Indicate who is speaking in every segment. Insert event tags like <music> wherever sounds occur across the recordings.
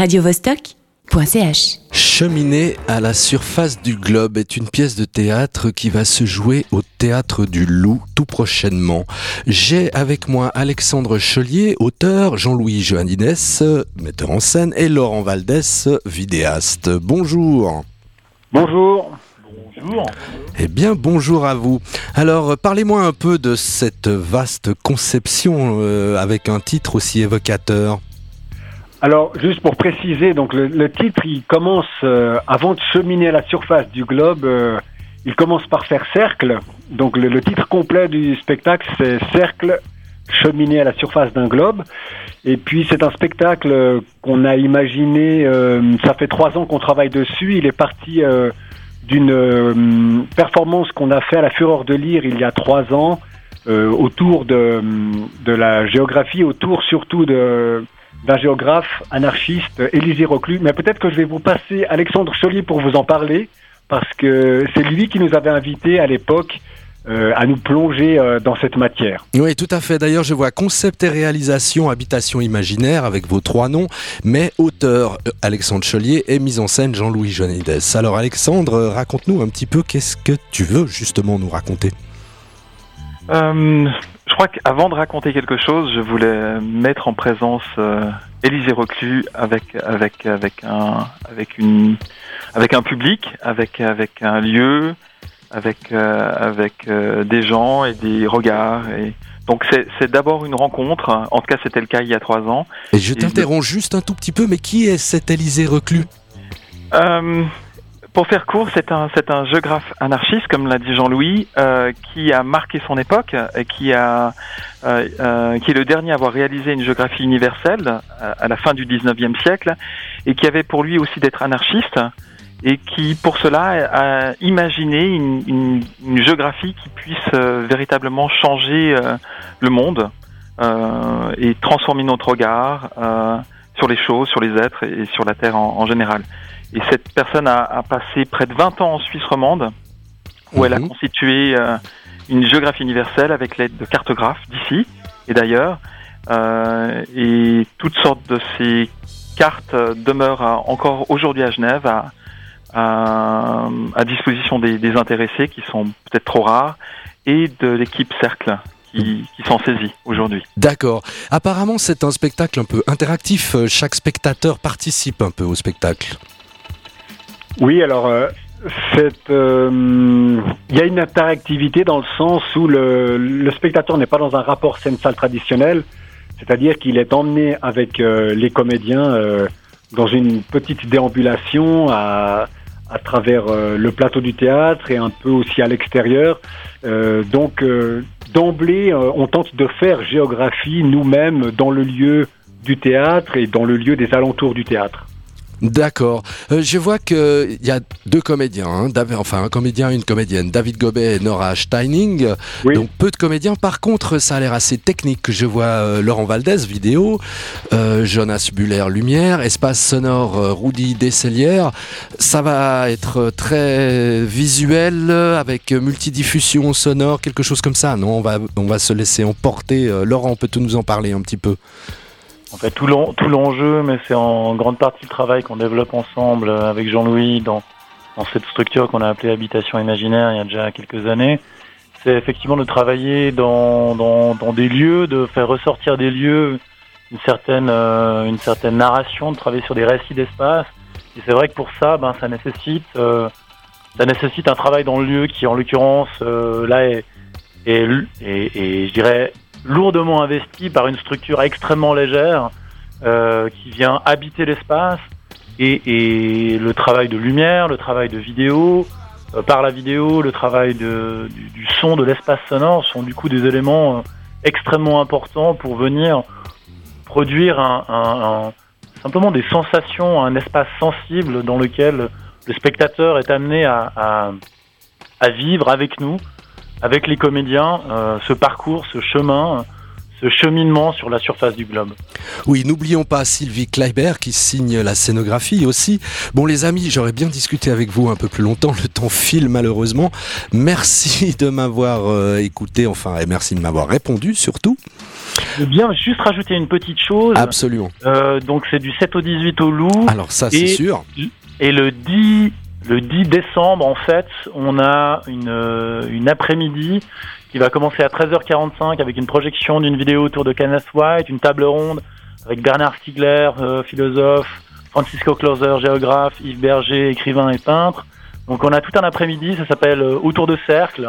Speaker 1: radiovostok.ch.
Speaker 2: Cheminer à la surface du globe est une pièce de théâtre qui va se jouer au théâtre du Loup tout prochainement. J'ai avec moi Alexandre Chelier, auteur, Jean-Louis Joannines, metteur en scène, et Laurent Valdès, vidéaste. Bonjour.
Speaker 3: Bonjour. Bonjour.
Speaker 2: Eh bien, bonjour à vous. Alors, parlez-moi un peu de cette vaste conception euh, avec un titre aussi évocateur.
Speaker 3: Alors, juste pour préciser, donc le, titre, il commence euh, avant de cheminer à la surface du globe. euh, il commence par faire cercle. Donc, le, le titre complet du spectacle, c'est Cercle, cheminer à la surface d'un globe. Et puis, c'est un spectacle euh, qu'on a imaginé. euh, ça fait trois ans qu'on travaille dessus. Il est parti d'une performance qu'on a fait à la Fureur de lire il y a trois ans autour de, de la géographie, autour surtout de d'un géographe anarchiste, Élisée Reclus. Mais peut-être que je vais vous passer Alexandre Cholier pour vous en parler, parce que c'est lui qui nous avait invités à l'époque euh, à nous plonger euh, dans cette matière.
Speaker 2: Oui, tout à fait. D'ailleurs, je vois concept et réalisation, habitation imaginaire avec vos trois noms, mais auteur euh, Alexandre Chelier et mise en scène Jean-Louis Joannides. Alors, Alexandre, euh, raconte-nous un petit peu qu'est-ce que tu veux justement nous raconter?
Speaker 4: Je crois qu'avant de raconter quelque chose, je voulais mettre en présence euh, Élisée Reclus avec avec avec un avec une avec un public, avec avec un lieu, avec euh, avec euh, des gens et des regards et donc c'est d'abord une rencontre. En tout cas, c'était le cas il y a trois ans.
Speaker 2: Et je t'interromps juste un tout petit peu, mais qui est cet Élysée Reclus
Speaker 4: Euh, pour faire court, c'est un, c'est un géographe anarchiste, comme l'a dit Jean-Louis, euh, qui a marqué son époque, et qui, a, euh, euh, qui est le dernier à avoir réalisé une géographie universelle euh, à la fin du 19e siècle, et qui avait pour lui aussi d'être anarchiste, et qui, pour cela, a imaginé une, une, une géographie qui puisse euh, véritablement changer euh, le monde et transformer notre regard sur les choses, sur les êtres et sur la Terre en, en général. Et cette personne a, a, passé près de 20 ans en Suisse romande, où elle a
Speaker 2: Mhm.
Speaker 4: constitué euh, une géographie universelle avec l'aide de cartographes d'ici et d'ailleurs. Euh, et toutes sortes de ces cartes euh, demeurent encore aujourd'hui à Genève à, à, à disposition des, des intéressés qui sont peut-être trop rares et de l'équipe Cercle qui, qui s'en saisit aujourd'hui.
Speaker 2: D'accord. Apparemment, c'est un spectacle un peu interactif. Euh, Chaque spectateur participe un peu au spectacle.
Speaker 3: Oui, alors euh, cette, euh, il y a une interactivité dans le sens où le, le spectateur n'est pas dans un rapport scène-salle traditionnel, c'est-à-dire qu'il est emmené avec euh, les comédiens euh, dans une petite déambulation à, à travers euh, le plateau du théâtre et un peu aussi à l'extérieur. Euh, donc euh, d'emblée, euh, on tente de faire géographie nous-mêmes dans le lieu du théâtre et dans le lieu des alentours du théâtre.
Speaker 2: D'accord. Euh, je vois qu'il y a deux comédiens, hein, enfin un comédien et une comédienne, David Gobet et Nora Steining.
Speaker 3: Oui.
Speaker 2: Donc peu de comédiens. Par contre, ça a l'air assez technique. Je vois euh, Laurent Valdès, vidéo, euh, Jonas Buller, lumière, espace sonore, Rudy Desselière. Ça va être très visuel, avec multidiffusion sonore, quelque chose comme ça. Non, on va, on va se laisser emporter. Laurent, peut-tu nous en parler un petit peu
Speaker 5: En fait, tout l'en- tout l'enjeu, mais c'est en grande partie le travail qu'on développe ensemble euh, avec Jean-Louis dans, cette structure qu'on a appelée Habitation Imaginaire il y a déjà quelques années. C'est effectivement de travailler dans, dans, des lieux, de faire ressortir des lieux, une certaine, euh, une certaine narration, de travailler sur des récits d'espace. Et c'est vrai que pour ça, ben, ça nécessite, euh, ça nécessite un travail dans le lieu qui, en l'occurrence, là est, est, je dirais, lourdement investi par une structure extrêmement légère euh, qui vient habiter l'espace et, le travail de lumière, le travail de vidéo, euh, par la vidéo, le travail du, son, de l'espace sonore sont du coup des éléments euh, extrêmement importants pour venir produire simplement des sensations, un espace sensible dans lequel le spectateur est amené à vivre avec nous, avec les comédiens, euh, ce parcours, ce chemin, ce cheminement sur la surface du globe.
Speaker 2: Oui, n'oublions pas Sylvie Kleiber qui signe la scénographie aussi. Bon les amis, j'aurais bien discuté avec vous un peu plus longtemps, le temps file malheureusement. Merci de m'avoir euh, écouté, enfin et merci de m'avoir répondu surtout.
Speaker 5: Veux bien juste rajouter une petite chose.
Speaker 2: Absolument.
Speaker 5: Euh, donc c'est du 7 au 18 au Loup.
Speaker 2: Alors ça, c'est sûr.
Speaker 5: Et le 10, le 10 décembre, en fait, on a une, euh, une après-midi qui va commencer à 13h45 avec une projection d'une vidéo autour de Kenneth White, une table ronde avec Bernard Stiegler, euh, philosophe, Francisco Closer, géographe, Yves Berger, écrivain et peintre. Donc on a tout un après-midi, ça s'appelle euh, Autour de cercle,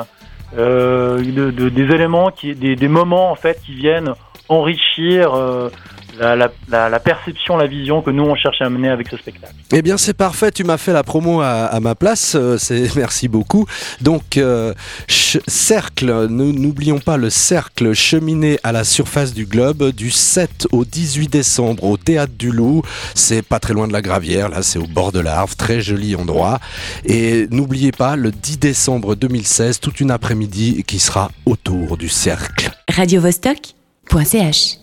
Speaker 5: euh, de, de- des éléments, qui, des, des moments en fait qui viennent enrichir euh, la, la, la, la perception, la vision que nous on cherche à mener avec ce spectacle.
Speaker 2: Eh bien, c'est parfait. Tu m'as fait la promo à, à ma place. euh, c'est <laughs> merci beaucoup. Donc, euh, ch- cercle. N'oublions pas le cercle cheminé à la surface du globe du 7 au 18 décembre au théâtre du Loup. C'est pas très loin de la Gravière. Là, c'est au bord de l'Arve. Très joli endroit. Et n'oubliez pas le 10 décembre 2016, toute une après-midi qui sera autour du cercle.
Speaker 1: radiovostok.ch